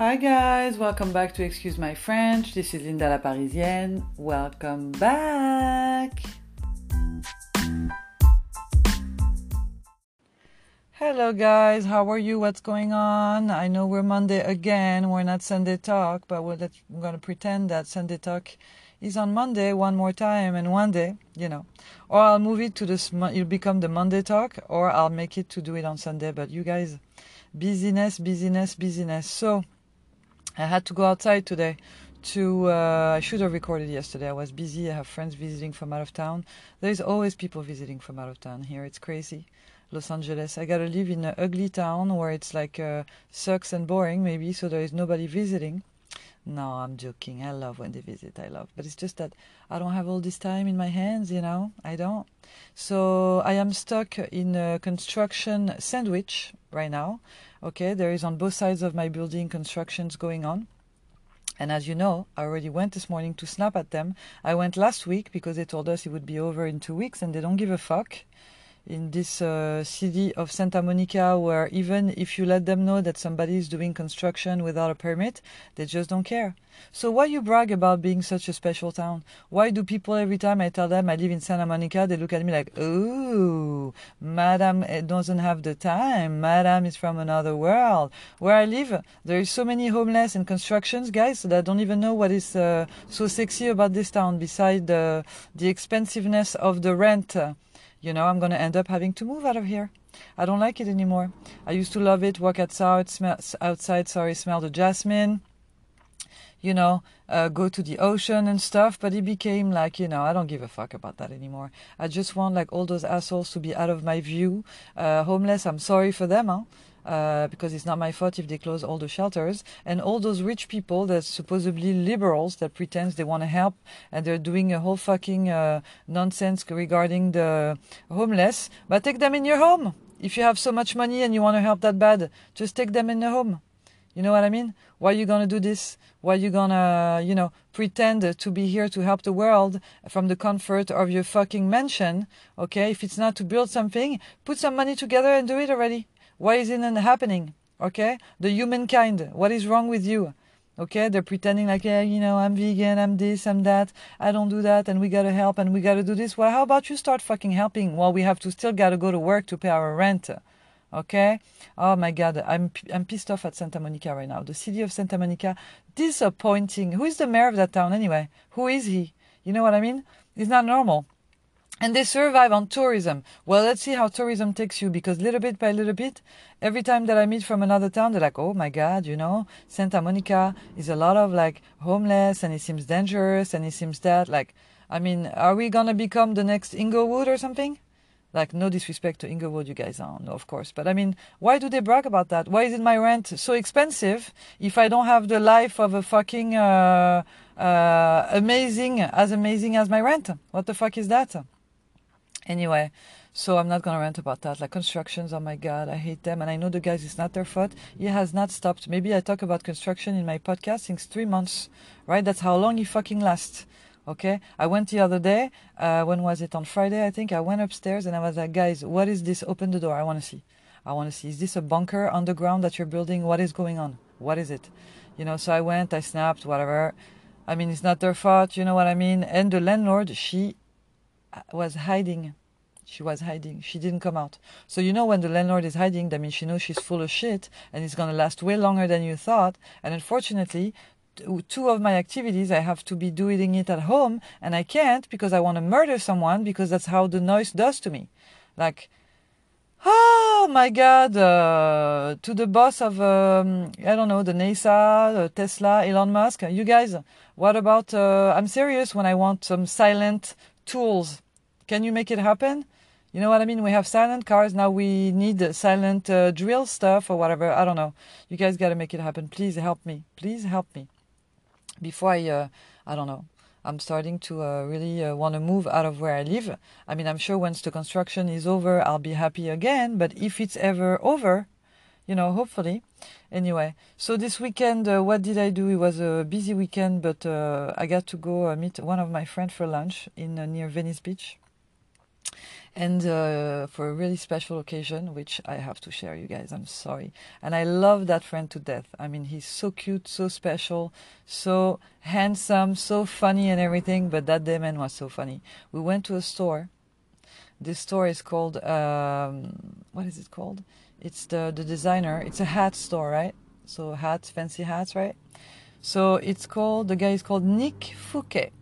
Hi guys, welcome back to Excuse My French. This is Linda la Parisienne. Welcome back. Hello guys, how are you? What's going on? I know we're Monday again. We're not Sunday talk, but we're, we're going to pretend that Sunday talk is on Monday one more time and one day, you know. Or I'll move it to this it'll become the Monday talk or I'll make it to do it on Sunday, but you guys busyness, busyness, busyness. So I had to go outside today to uh, I should have recorded yesterday. I was busy. I have friends visiting from out of town. There's always people visiting from out of town here. It's crazy. Los Angeles. I gotta live in an ugly town where it's like uh, sucks and boring, maybe, so there is nobody visiting. No, I'm joking. I love when they visit. I love, but it's just that I don't have all this time in my hands. You know, I don't. So I am stuck in a construction sandwich right now. Okay, there is on both sides of my building constructions going on. And as you know, I already went this morning to snap at them. I went last week because they told us it would be over in two weeks and they don't give a fuck in this uh, city of Santa Monica, where even if you let them know that somebody is doing construction without a permit, they just don't care. So why you brag about being such a special town? Why do people every time I tell them I live in Santa Monica, they look at me like, "Oh, Madam doesn't have the time. Madam is from another world." Where I live, there is so many homeless and constructions guys that don't even know what is uh, so sexy about this town, beside the the expensiveness of the rent you know, I'm going to end up having to move out of here. I don't like it anymore. I used to love it, walk outside, smell, outside, sorry, smell the jasmine, you know, uh, go to the ocean and stuff, but it became like, you know, I don't give a fuck about that anymore. I just want like all those assholes to be out of my view. Uh, homeless, I'm sorry for them, huh? Uh, because it's not my fault if they close all the shelters. And all those rich people that supposedly liberals that pretend they want to help and they're doing a whole fucking uh, nonsense regarding the homeless. But take them in your home. If you have so much money and you want to help that bad, just take them in the home. You know what I mean? Why are you gonna do this? Why are you gonna, you know, pretend to be here to help the world from the comfort of your fucking mansion? Okay, if it's not to build something, put some money together and do it already. Why isn't it happening? Okay? The humankind, what is wrong with you? Okay, they're pretending like, yeah, you know, I'm vegan, I'm this, I'm that, I don't do that, and we gotta help, and we gotta do this. Well, how about you start fucking helping while we have to still gotta go to work to pay our rent? Okay? Oh my God, I'm I'm pissed off at Santa Monica right now. The city of Santa Monica, disappointing. Who is the mayor of that town anyway? Who is he? You know what I mean? It's not normal and they survive on tourism. Well, let's see how tourism takes you because little bit by little bit, every time that I meet from another town, they're like, oh my God, you know, Santa Monica is a lot of like homeless and it seems dangerous and it seems that like, I mean, are we gonna become the next Inglewood or something? Like, no disrespect to Inglewood, you guys are, no, of course. But I mean, why do they brag about that? Why is my rent so expensive if I don't have the life of a fucking uh, uh, amazing, as amazing as my rent? What the fuck is that? Anyway, so I'm not gonna rant about that. Like constructions, oh my god, I hate them, and I know the guys. It's not their fault. It has not stopped. Maybe I talk about construction in my podcast since three months, right? That's how long it fucking lasts. Okay, I went the other day. Uh, when was it? On Friday, I think. I went upstairs and I was like, guys, what is this? Open the door. I want to see. I want to see. Is this a bunker underground that you're building? What is going on? What is it? You know. So I went. I snapped. Whatever. I mean, it's not their fault. You know what I mean? And the landlord, she uh, was hiding she was hiding. She didn't come out. So you know when the landlord is hiding, that means she knows she's full of shit and it's going to last way longer than you thought. And unfortunately, two of my activities I have to be doing it at home and I can't because I want to murder someone because that's how the noise does to me. Like Oh my God! Uh, to the boss of um, I don't know the NASA, Tesla, Elon Musk. You guys, what about? Uh, I'm serious when I want some silent tools. Can you make it happen? You know what I mean? We have silent cars now. We need silent uh, drill stuff or whatever. I don't know. You guys got to make it happen. Please help me. Please help me. Before I, uh, I don't know. I'm starting to uh, really uh, want to move out of where I live. I mean, I'm sure once the construction is over, I'll be happy again. But if it's ever over, you know, hopefully. Anyway, so this weekend, uh, what did I do? It was a busy weekend, but uh, I got to go uh, meet one of my friends for lunch in uh, near Venice Beach and uh, for a really special occasion, which I have to share, you guys. I'm sorry, and I love that friend to death. I mean, he's so cute, so special, so handsome, so funny, and everything. But that day, man, was so funny. We went to a store. This store is called um, what is it called? It's the the designer. It's a hat store, right? So hats, fancy hats, right? So it's called the guy is called Nick Fouquet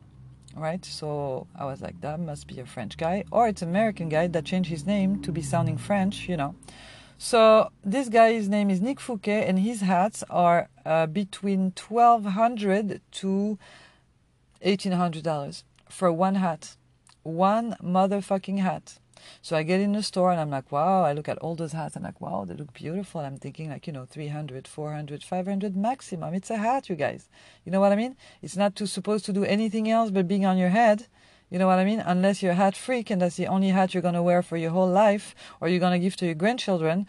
right? So I was like, that must be a French guy, or it's an American guy that changed his name to be sounding French, you know. So this guy's name is Nick Fouquet, and his hats are uh, between twelve hundred to eighteen hundred dollars for one hat, one motherfucking hat. So I get in the store and I'm like, wow, I look at all those hats. And I'm like, wow, they look beautiful. I'm thinking like, you know, 300, 400, 500 maximum. It's a hat, you guys. You know what I mean? It's not supposed to do anything else but being on your head. You know what I mean? Unless you're a hat freak and that's the only hat you're going to wear for your whole life or you're going to give to your grandchildren.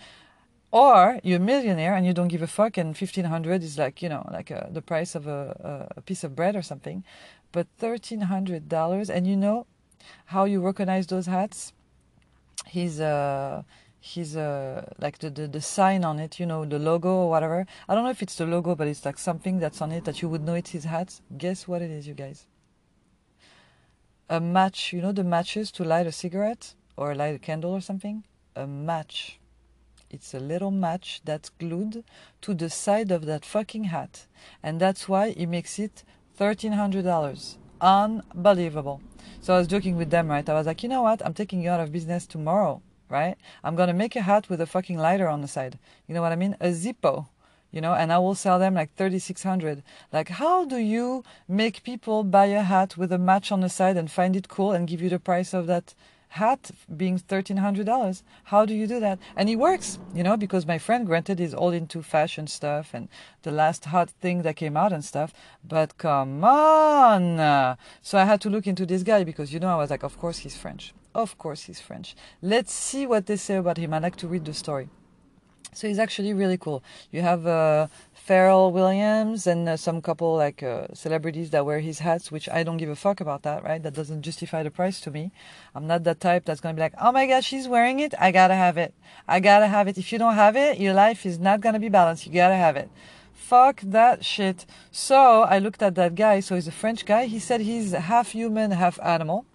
Or you're a millionaire and you don't give a fuck and 1500 is like, you know, like a, uh, the price of a, a piece of bread or something. But $1,300 and you know how you recognize those hats? His uh, his uh, like the, the the sign on it, you know, the logo or whatever. I don't know if it's the logo, but it's like something that's on it that you would know it's his hat. Guess what it is, you guys? A match. You know the matches to light a cigarette or light a candle or something. A match. It's a little match that's glued to the side of that fucking hat, and that's why he makes it thirteen hundred dollars. Unbelievable. So I was joking with them, right? I was like, you know what? I'm taking you out of business tomorrow, right? I'm gonna make a hat with a fucking lighter on the side. You know what I mean? A Zippo, you know, and I will sell them like 3600. Like, how do you make people buy a hat with a match on the side and find it cool and give you the price of that hat being $1300 how do you do that? And it works you know because my friend granted is all into fashion stuff and the last hot thing that came out and stuff. But come on! So i had to look into this guy because you know i was like of course he's french. Of course he's french. Let's see what they say about him. I like to read the story. So he's actually really cool. You have uh, Pharrell Williams and uh, some couple like uh, celebrities that wear his hats, which I don't give a fuck about that, right? That doesn't justify the price to me. I'm not that type that's gonna be like, oh my god, she's wearing it, I gotta have it. I gotta have it. If you don't have it, your life is not gonna be balanced. You gotta have it. Fuck that shit. So I looked at that guy. So he's a French guy. He said he's half human, half animal.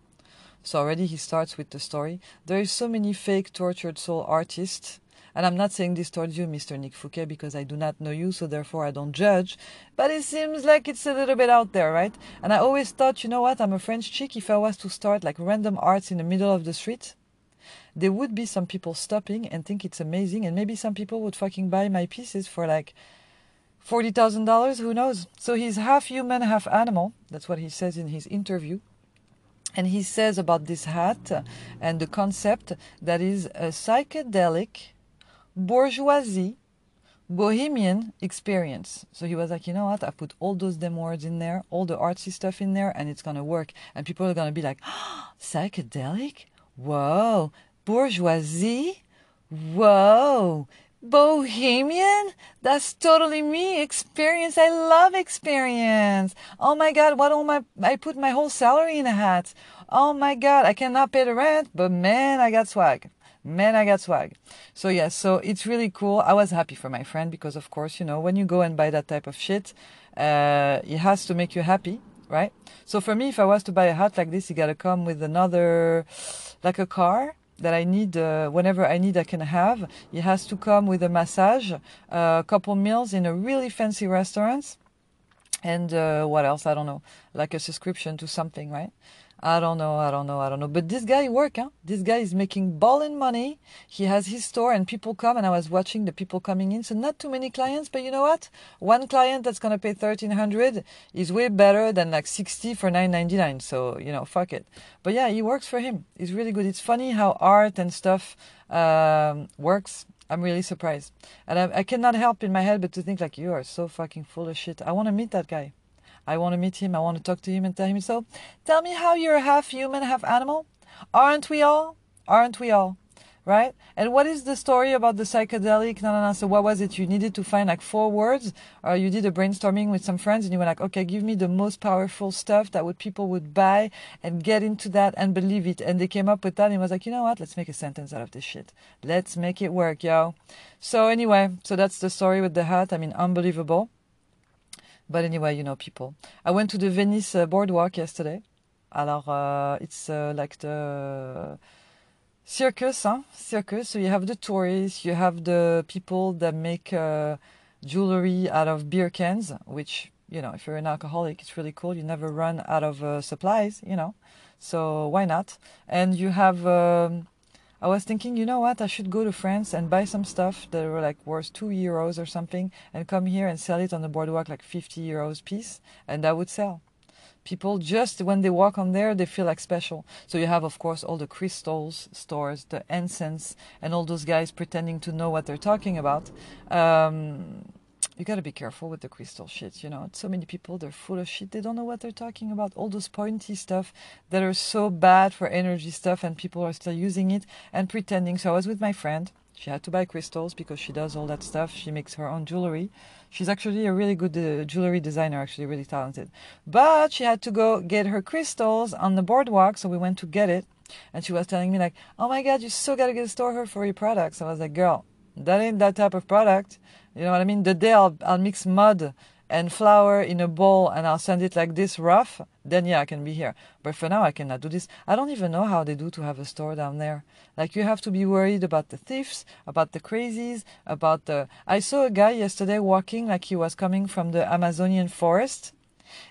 So already he starts with the story. There is so many fake tortured soul artists and I'm not saying this towards you, Mr. Nick Fouquet, because I do not know you, so therefore I don't judge. But it seems like it's a little bit out there, right? And I always thought, you know what, I'm a French chick. If I was to start like random arts in the middle of the street, there would be some people stopping and think it's amazing, and maybe some people would fucking buy my pieces for like forty thousand dollars. Who knows? So he's half human, half animal. That's what he says in his interview. And he says about this hat and the concept that is a psychedelic bourgeoisie, bohemian experience. So he was like, you know what? I put all those damn words in there, all the artsy stuff in there, and it's gonna work. And people are gonna be like, oh, psychedelic? Whoa, bourgeoisie? Whoa, bohemian? That's totally me. Experience. I love experience. Oh my God, what all my, I put my whole salary in a hat. Oh my God, I cannot pay the rent, but man, I got swag man, I got swag. So yeah, so it's really cool. I was happy for my friend because of course, you know, when you go and buy that type of shit, uh, it has to make you happy, right? So for me, if I was to buy a hat like this, it gotta come with another, like a car that I need uh, whenever I need I can have. It has to come with a massage, uh, a couple meals in a really fancy restaurant, and uh, what else? I don't know, like a subscription to something, right? I don't know, I don't know, I don't know. But this guy work, huh? This guy is making balling money. He has his store and people come and I was watching the people coming in. So not too many clients, but you know what? One client that's gonna pay thirteen hundred is way better than like sixty for nine ninety nine. So, you know, fuck it. But yeah, he works for him. It's really good. It's funny how art and stuff um, works. I'm really surprised. And I, I cannot help in my head but to think like you are so fucking full of shit. I wanna meet that guy. I want to meet him. I want to talk to him and tell him, so tell me how you're half human, half animal. Aren't we all? Aren't we all? right? And what is the story about the psychedelic? No, no, no. So what was it? You needed to find like four words, or you did a brainstorming with some friends, and you were like, okay, give me the most powerful stuff that would people would buy and get into that and believe it. And they came up with that, and was like, you know what? Let's make a sentence out of this shit. Let's make it work, yo. So anyway, so that's the story with the hat. I mean, unbelievable. But anyway, you know, people. I went to the Venice uh, boardwalk yesterday. Alors, uh, it's uh, like the circus, huh? circus. So you have the tourists, you have the people that make uh, jewelry out of beer cans, which you know, if you're an alcoholic, it's really cool. You never run out of uh, supplies, you know. So why not? And you have. Um, I was thinking, you know what? I should go to France and buy some stuff that were like worth two euros or something, and come here and sell it on the boardwalk like 50 euros piece, and that would sell. People just when they walk on there they feel like special. So you have of course all the crystals stores the incense and all those guys pretending to know what they're talking about. Um, you got to be careful with the crystal shit you know so many people they're full of shit they don't know what they're talking about all those pointy stuff that are so bad for energy stuff and people are still using it and pretending so i was with my friend she had to buy crystals because she does all that stuff. She makes her own jewelry. She's actually a really good uh, jewelry designer, actually really talented. But she had to go get her crystals on the boardwalk, so we went to get it. And she was telling me like, "Oh my God, you still gotta get a store here for your products." I was like, "Girl, that ain't that type of product." You know what I mean? The day I'll, I'll mix mud and flour in a bowl and I'll send it like this rough, then yeah, I can be here. But for now, I cannot do this. I don't even know how they do to have a store down there. Like you have to be worried about the thieves, about the crazies, about the. I saw a guy yesterday walking like he was coming from the Amazonian forest,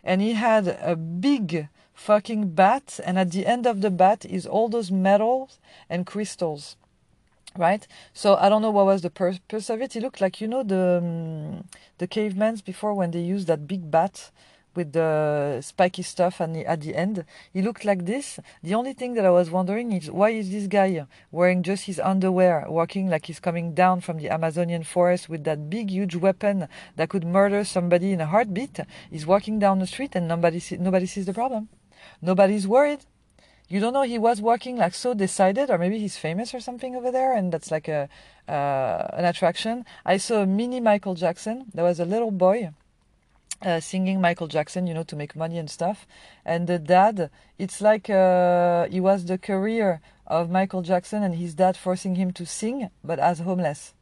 and he had a big fucking bat, and at the end of the bat is all those metals and crystals right? So I don't know what was the purpose of it. It looked like you know the um, the cavemen before when they used that big bat with the spiky stuff and at the end. He looked like this. The only thing that I was wondering is why is this guy wearing just his underwear, walking like he's coming down from the Amazonian forest with that big, huge weapon that could murder somebody in a heartbeat? He's walking down the street and nobody see, nobody sees the problem. Nobody's worried you don't know he was walking like so decided or maybe he's famous or something over there and that's like a uh, an attraction. I saw a mini michael jackson. There was a little boy uh, singing michael jackson you know to make money and stuff. And the dad it's like uh, he was the career of michael jackson and his dad forcing him to sing but as homeless.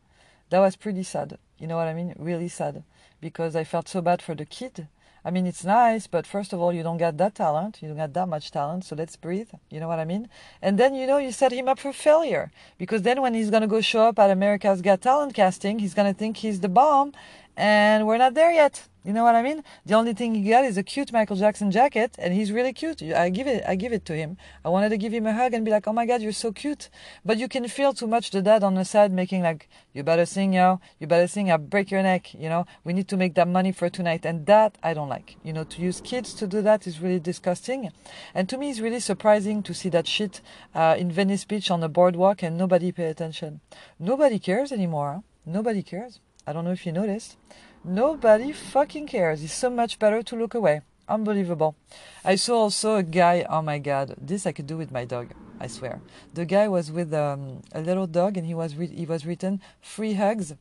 That was pretty sad. You know what i mean? Really sad. Because i felt so bad for the kid I mean, it's nice, but first of all, you don't get that talent. You don't get that much talent, so let's breathe. You know what I mean? And then, you know, you set him up for failure. Because then when he's going to go show up at America's Got Talent casting, he's going to think he's the bomb, and we're not there yet. You know what I mean? The only thing he got is a cute Michael Jackson jacket, and he's really cute. I give it, I give it to him. I wanted to give him a hug and be like, "Oh my God, you're so cute." But you can feel too much the dad on the side making like, "You better sing, yo. You better sing. I'll break your neck." You know, we need to make that money for tonight, and that I don't like. You know, to use kids to do that is really disgusting, and to me, it's really surprising to see that shit uh, in Venice Beach on the boardwalk and nobody pay attention. Nobody cares anymore. Huh? Nobody cares. I don't know if you noticed. Nobody fucking cares. It's so much better to look away. Unbelievable. I saw also a guy, oh my god, this I could do with my dog, I swear. The guy was with um, a little dog and he was re- he was written free hugs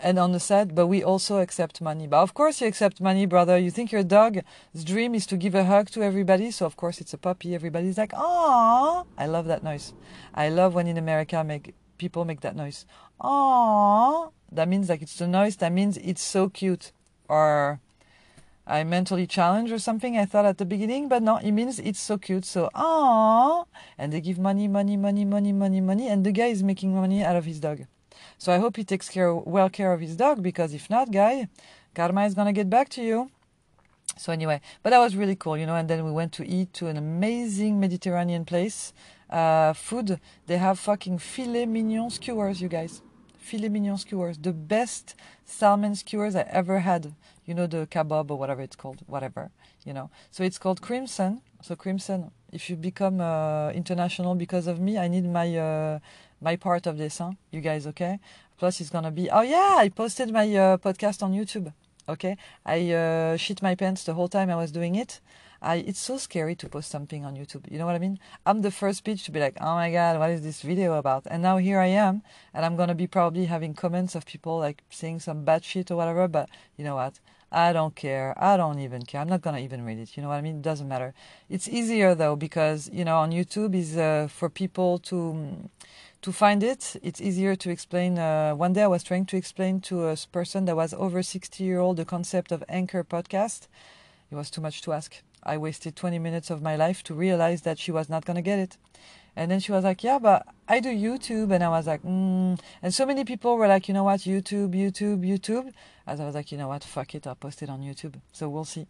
and on the side, but we also accept money. But of course you accept money, brother. You think your dog's dream is to give a hug to everybody, so of course it's a puppy. Everybody's like, "Ah!" I love that noise. I love when in America make people make that noise. "Ah!" That means like it's the noise that means it's so cute or I mentally challenged or something I thought at the beginning, but no, it means it's so cute. So ah, and they give money, money, money, money, money, money, and the guy is making money out of his dog. So I hope he takes care well care of his dog because if not, guy, karma is gonna get back to you. So anyway, but that was really cool, you know. And then we went to eat to an amazing Mediterranean place. Uh, food. They have fucking filet mignon skewers, you guys filet mignon skewers, the best salmon skewers I ever had. You know, the kebab or whatever it's called, whatever, you know. So it's called Crimson. So Crimson, if you become uh, international because of me, I need my uh, my part of this, huh? You guys okay? Plus, it's gonna be. Oh yeah, I posted my uh, podcast on YouTube. Okay, I uh, shit my pants the whole time I was doing it. I, it's so scary to post something on YouTube. You know what I mean? I'm the first bitch to be like, oh my god, what is this video about? And now here I am, and I'm gonna be probably having comments of people like saying some bad shit or whatever. But you know what? I don't care. I don't even care. I'm not gonna even read it. You know what I mean? It doesn't matter. It's easier though because you know on YouTube is uh, for people to to find it. It's easier to explain. Uh, one day I was trying to explain to a person that was over 60 year old the concept of Anchor podcast. It was too much to ask. I wasted 20 minutes of my life to realize that she was not gonna get it. And then she was like, Yeah, but I do YouTube. And I was like, mm. And so many people were like, You know what? YouTube, YouTube, YouTube. As I was like, You know what? Fuck it. I'll post it on YouTube. So we'll see.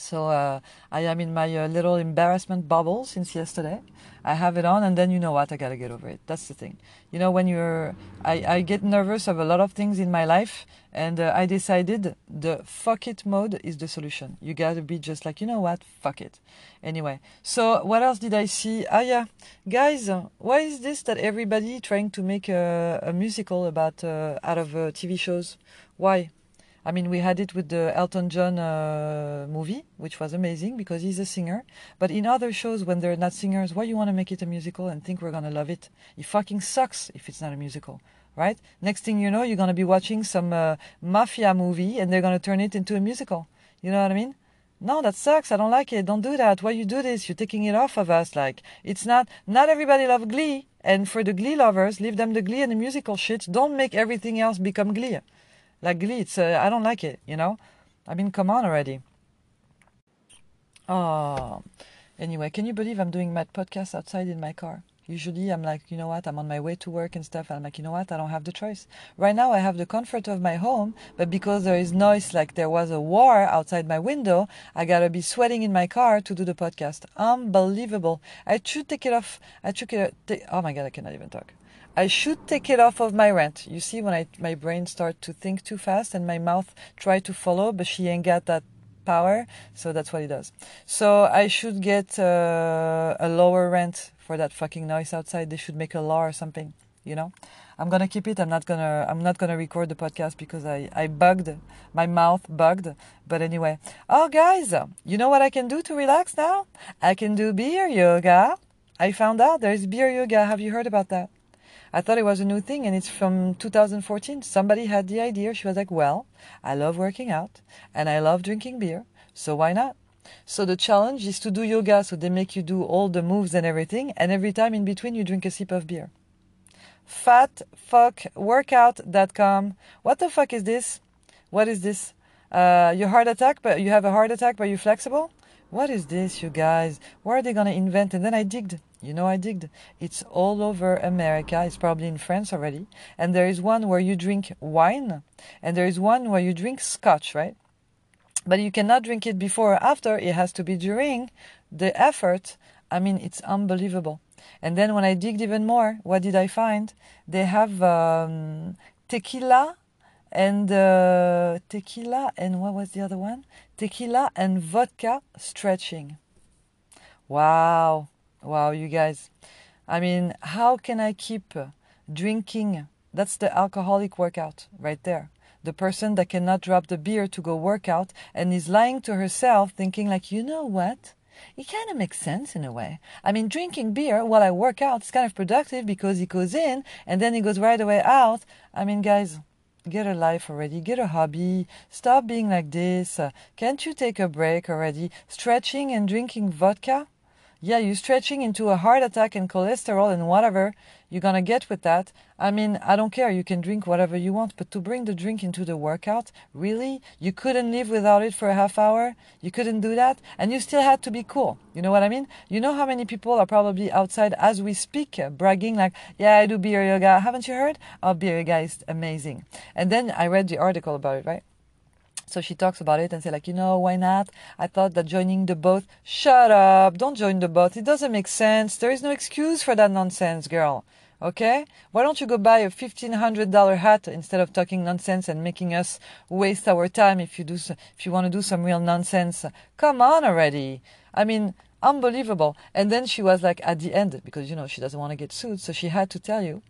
So uh, I am in my uh, little embarrassment bubble since yesterday. I have it on, and then you know what? I gotta get over it. That's the thing. You know, when you're, I, I get nervous of a lot of things in my life, and uh, I decided the fuck it mode is the solution. You gotta be just like, you know what? Fuck it. Anyway, so what else did I see? Ah, yeah, guys, why is this that everybody trying to make a, a musical about uh, out of uh, TV shows? Why? I mean, we had it with the Elton John uh, movie, which was amazing because he's a singer. But in other shows, when they're not singers, why you want to make it a musical and think we're gonna love it? It fucking sucks if it's not a musical, right? Next thing you know, you're gonna be watching some uh, mafia movie and they're gonna turn it into a musical. You know what I mean? No, that sucks. I don't like it. Don't do that. Why you do this? You're taking it off of us. Like it's not. Not everybody love Glee. And for the Glee lovers, leave them the Glee and the musical shit. Don't make everything else become Glee like glitz. Uh, I don't like it, you know? I mean, come on already. Oh, anyway, can you believe I'm doing my podcast outside in my car? Usually I'm like, you know what, I'm on my way to work and stuff. I'm like, you know what, I don't have the choice. Right now I have the comfort of my home, but because there is noise like there was a war outside my window, I gotta be sweating in my car to do the podcast. Unbelievable. I should take it off. I took it. oh my god, I cannot even talk. I should take it off of my rent. You see, when I, my brain start to think too fast and my mouth try to follow, but she ain't got that power, so that's what it does. So I should get uh, a lower rent for that fucking noise outside. They should make a law or something. You know, I'm gonna keep it. I'm not gonna. I'm not gonna record the podcast because I I bugged my mouth bugged. But anyway, oh guys, you know what I can do to relax now? I can do beer yoga. I found out there's beer yoga. Have you heard about that? I thought it was a new thing and it's from 2014. Somebody had the idea. She was like, well, I love working out and I love drinking beer. So why not? So the challenge is to do yoga. So they make you do all the moves and everything. And every time in between, you drink a sip of beer. Fatfuckworkout.com. What the fuck is this? What is this? Uh, your heart attack, but you have a heart attack, but you're flexible? What is this, you guys? What are they gonna invent? And then I digged. You know, I digged. It's all over America. It's probably in France already. And there is one where you drink wine, and there is one where you drink scotch, right? But you cannot drink it before or after. It has to be during the effort. I mean, it's unbelievable. And then when I digged even more, what did I find? They have um, tequila and uh, tequila and what was the other one? Tequila and vodka stretching. Wow, wow, you guys. I mean, how can I keep drinking? That's the alcoholic workout right there. The person that cannot drop the beer to go work out and is lying to herself, thinking, like, you know what? It kind of makes sense in a way. I mean, drinking beer while I work out is kind of productive because it goes in and then it goes right away out. I mean, guys, get a life already, get a hobby, stop being like this. Uh, can't you take a break already? Stretching and drinking vodka? Yeah, you're stretching into a heart attack and cholesterol and whatever you're gonna get with that. I mean, I don't care, you can drink whatever you want, but to bring the drink into the workout, really? You couldn't live without it for a half hour? You couldn't do that? And you still had to be cool. You know what I mean? You know how many people are probably outside as we speak, uh, bragging like, yeah, I do beer yoga. Haven't you heard? Oh, beer yoga is amazing. And then I read the article about it, right? So she talks about it and say like, you know, why not? I thought that joining the boat. Shut up! Don't join the boat. It doesn't make sense. There is no excuse for that nonsense, girl. Okay? Why don't you go buy a fifteen hundred dollar hat instead of talking nonsense and making us waste our time if you do if you want to do some real nonsense? Come on already. I mean, unbelievable. And then she was like at the end because you know she doesn't want to get sued, so she had to tell you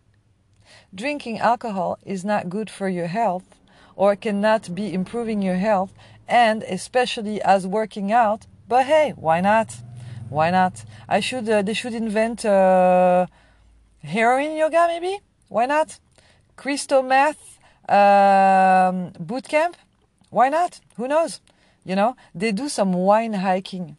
drinking alcohol is not good for your health or cannot be improving your health, and especially as working out But hey, why not? Why not? I should. Uh, they should invent uh, heroin yoga, maybe. Why not? Crystal meth um, boot camp. Why not? Who knows? You know, they do some wine hiking.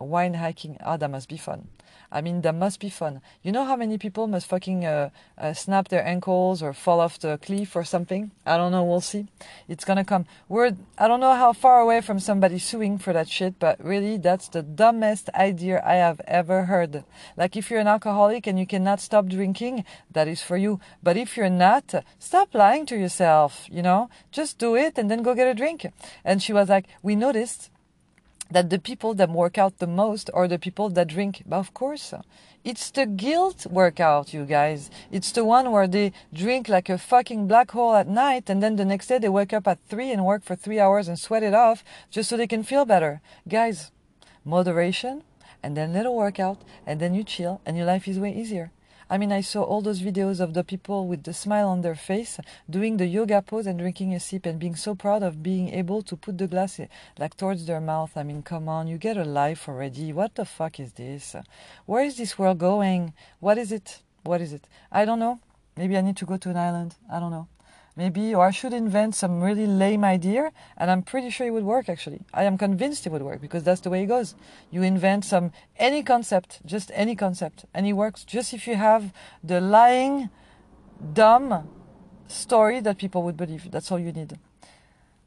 Wine hiking. Ah, that must be fun. I mean, that must be fun. You know how many people must fucking uh, uh, snap their ankles or fall off the cliff or something? I don't know. We'll see. It's gonna come. We're I don't know how far away from somebody suing for that shit, but really, that's the dumbest idea I have ever heard. Like, if you're an alcoholic and you cannot stop drinking, that is for you. But if you're not, stop lying to yourself. You know, just do it and then go get a drink. And she was like, we noticed that the people that work out the most are the people that drink. But of course, it's the guilt workout, you guys. It's the one where they drink like a fucking black hole at night and then the next day they wake up at three and work for three hours and sweat it off just so they can feel better. Guys, moderation and then little workout and then you chill and your life is way easier. I mean, I saw all those videos of the people with the smile on their face doing the yoga pose and drinking a sip and being so proud of being able to put the glass like towards their mouth. I mean, come on, you get a life already. What the fuck is this? Where is this world going? What is it? What is it? I don't know. Maybe I need to go to an island. I don't know maybe, or I should invent some really lame idea, and I'm pretty sure it would work actually. I am convinced it would work because that's the way it goes. You invent some, any concept, just any concept, and it works just if you have the lying, dumb story that people would believe. That's all you need.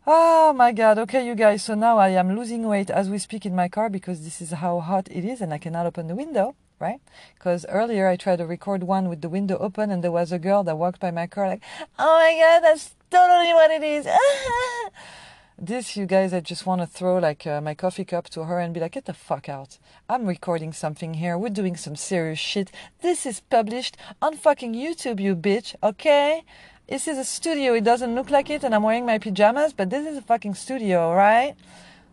Oh my god, okay, you guys, so now I am losing weight as we speak in my car because this is how hot it is and I cannot open the window right? Because earlier I tried to record one with the window open and there was a girl that walked by my car like, oh my god, that's totally what it is. this, you guys, I just want to throw like uh, my coffee cup to her and be like, get the fuck out. I'm recording something here. We're doing some serious shit. This is published on fucking YouTube, you bitch, okay? This is a studio. It doesn't look like it and I'm wearing my pajamas, but this is a fucking studio, right?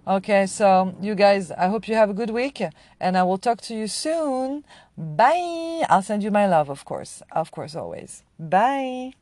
Okay, so you guys, I hope you have a good week and I will talk to you soon. Bye. I'll send you my love, of course. Of course, always. Bye.